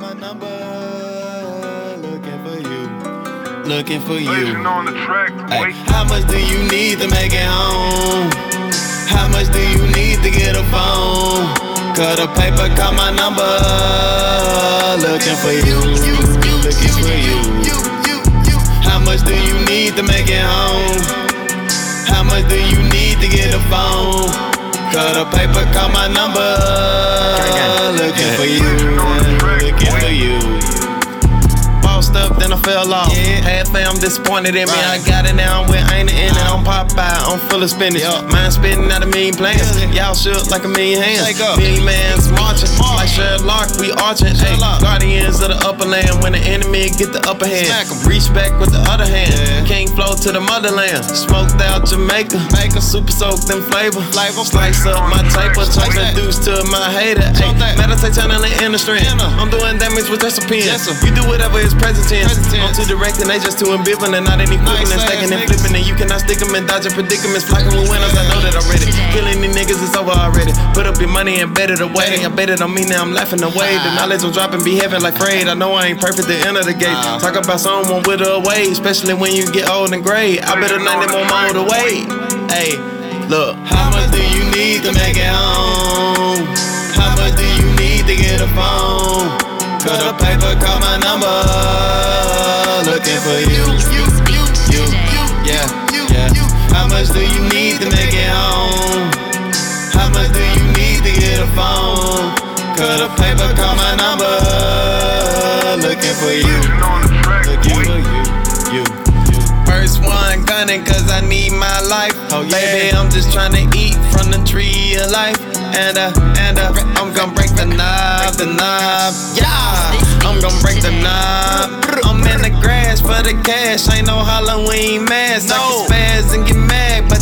my number. Looking for you. Looking for you. Legend on the track. Ay, Wait. how much do you need to make it home? How much do you need to get a phone? Cut a paper, call my number. Looking for you. Looking for you. How much do you need to make it home? How much do you need to get a phone? Cut a paper, call my number. Looking for you. Looking for you. Bossed up, then I fell off. Had fam disappointed in me. I got it now, I'm with ain't it in it. I'm Popeye, I'm full of spinach. Mind spitting out a million plans. Y'all shook like a million hands. Million mans marching. Like Sherlock, we arching. Ay, guardians of the upper land. When the enemy get the upper hand. Reach back with the other hand. King flow to the motherland. Smoked out Jamaica. Make a super soaked in flavor. Flavor. Slice up my taper. Turn the deuce to my hater. Ay, meditate channeling inner strength. I'm doing damage with pen. You do whatever is present tense. I'm too direct and they just too ambivalent. Not any equivalent. Stacking and flipping and you cannot stick them in dodging predicaments. Flocking with winners. I know that already. Killing these niggas is over already. Put up your money and bet it away. I bet it on me now. I'm laughing away. The knowledge I'm dropping be heaven like Fred. I know I ain't perfect to enter the gate. Talk about someone with a way, especially when you get old and gray. I better name them on my the way. Hey, look. How much do you phone? Cut a paper, call my number. Looking for you. You, you, you, yeah, yeah. How much do you need to make it home? How much do you need to get a phone? Cut a paper, call my number. Looking for you. Legend on the track. Looking for you, you. First one gunning cause I need my life. Oh, yeah. Baby, I'm just trying to eat from the tree of life. And uh, and uh, I'm gonna break the knob, the knob. Yeah, I'm gonna break the knob. I'm in the grass for the cash. Ain't no Halloween mask. No. I can spaz and get mad,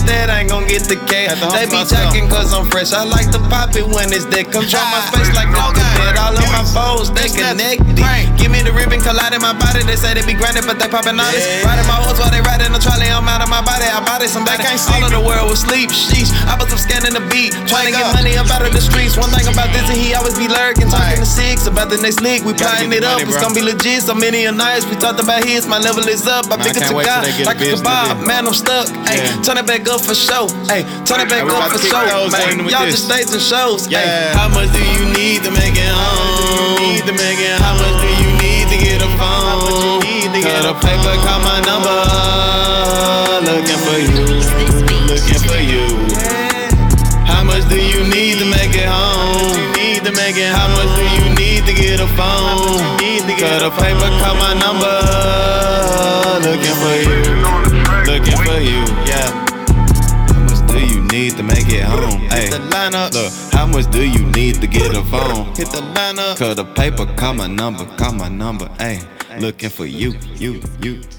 that ain't gonna get the cash. They be checking cause I'm fresh. I like to pop it when it's there. Control my face like a bed. All of my foes, they connected. Give me the ribbon, collide in my body. They say they be grinding, but they popping honest. Riding my horse while they riding the trolley. I'm out of my body. I body some back. All of the world was sleep. Sheesh. I was up scanning the beat. Trying to get money up out of the streets. One thing about this, and he always be lurking. Talking to six about the next league. We plotting it up. It's gonna be legit. So many a nights. We talked about his. My level is up. I pick it to God. Like a kebab. Man, I'm stuck. Turn it back up for show. Hey, turn it back up for to show. Man, y'all just states and shows. Yeah. Ay, how much do you need to make it home? Need to make it. How much do you need to get a phone? Cut a paper, call my number. Looking for you. Looking for you. How much do you need to make it home? Need to make it. How much do you need to get a phone? Cut a paper, call my number. Make it home? Hey, the lineup. Look, how much do you need to get a phone? Hit the lineup. Cut the paper, call my number, call my number. Hey, looking for you, you, you, you.